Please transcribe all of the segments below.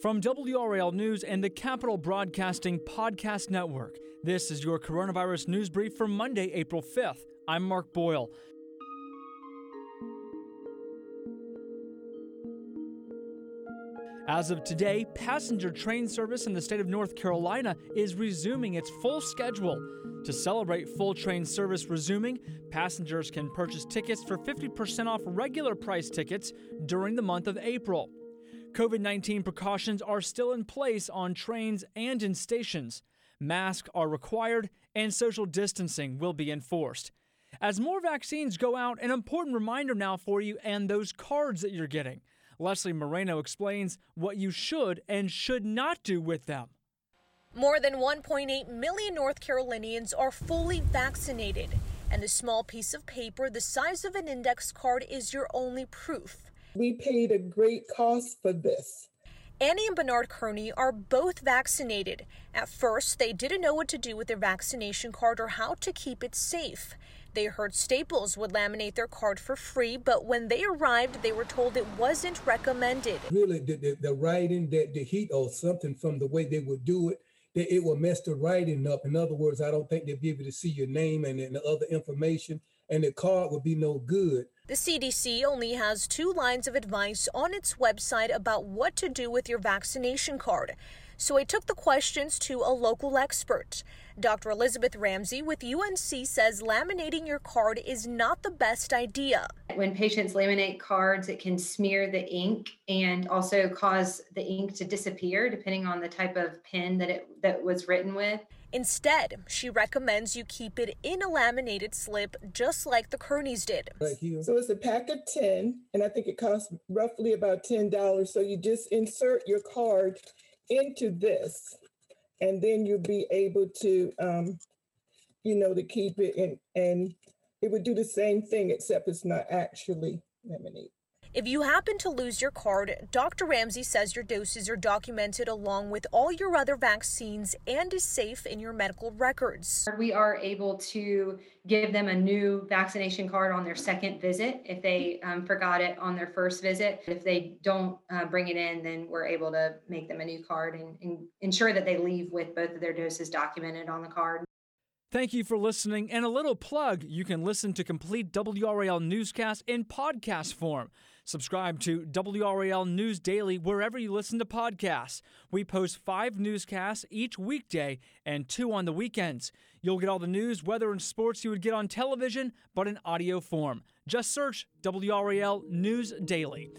From WRAL News and the Capital Broadcasting Podcast Network, this is your coronavirus news brief for Monday, April 5th. I'm Mark Boyle. As of today, passenger train service in the state of North Carolina is resuming its full schedule. To celebrate full train service resuming, passengers can purchase tickets for 50% off regular price tickets during the month of April. COVID 19 precautions are still in place on trains and in stations. Masks are required and social distancing will be enforced. As more vaccines go out, an important reminder now for you and those cards that you're getting. Leslie Moreno explains what you should and should not do with them. More than 1.8 million North Carolinians are fully vaccinated, and the small piece of paper the size of an index card is your only proof. We paid a great cost for this. Annie and Bernard Kearney are both vaccinated. At first, they didn't know what to do with their vaccination card or how to keep it safe. They heard Staples would laminate their card for free, but when they arrived, they were told it wasn't recommended. Really, the, the, the writing, that the heat or something from the way they would do it, that it will mess the writing up. In other words, I don't think they'll be able to see your name and, and the other information, and the card would be no good. The CDC only has two lines of advice on its website about what to do with your vaccination card. So I took the questions to a local expert. Dr. Elizabeth Ramsey with UNC says laminating your card is not the best idea. When patients laminate cards, it can smear the ink and also cause the ink to disappear depending on the type of pen that it that was written with. Instead, she recommends you keep it in a laminated slip just like the Kearneys did. So it's a pack of 10, and I think it costs roughly about $10. So you just insert your card into this, and then you'll be able to, um, you know, to keep it and and it would do the same thing, except it's not actually laminated. If you happen to lose your card, Dr. Ramsey says your doses are documented along with all your other vaccines and is safe in your medical records. We are able to give them a new vaccination card on their second visit if they um, forgot it on their first visit. If they don't uh, bring it in, then we're able to make them a new card and, and ensure that they leave with both of their doses documented on the card. Thank you for listening. And a little plug you can listen to complete WRAL newscasts in podcast form. Subscribe to WRAL News Daily wherever you listen to podcasts. We post five newscasts each weekday and two on the weekends. You'll get all the news, weather, and sports you would get on television, but in audio form. Just search WRAL News Daily.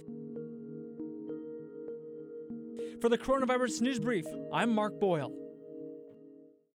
For the Coronavirus News Brief, I'm Mark Boyle.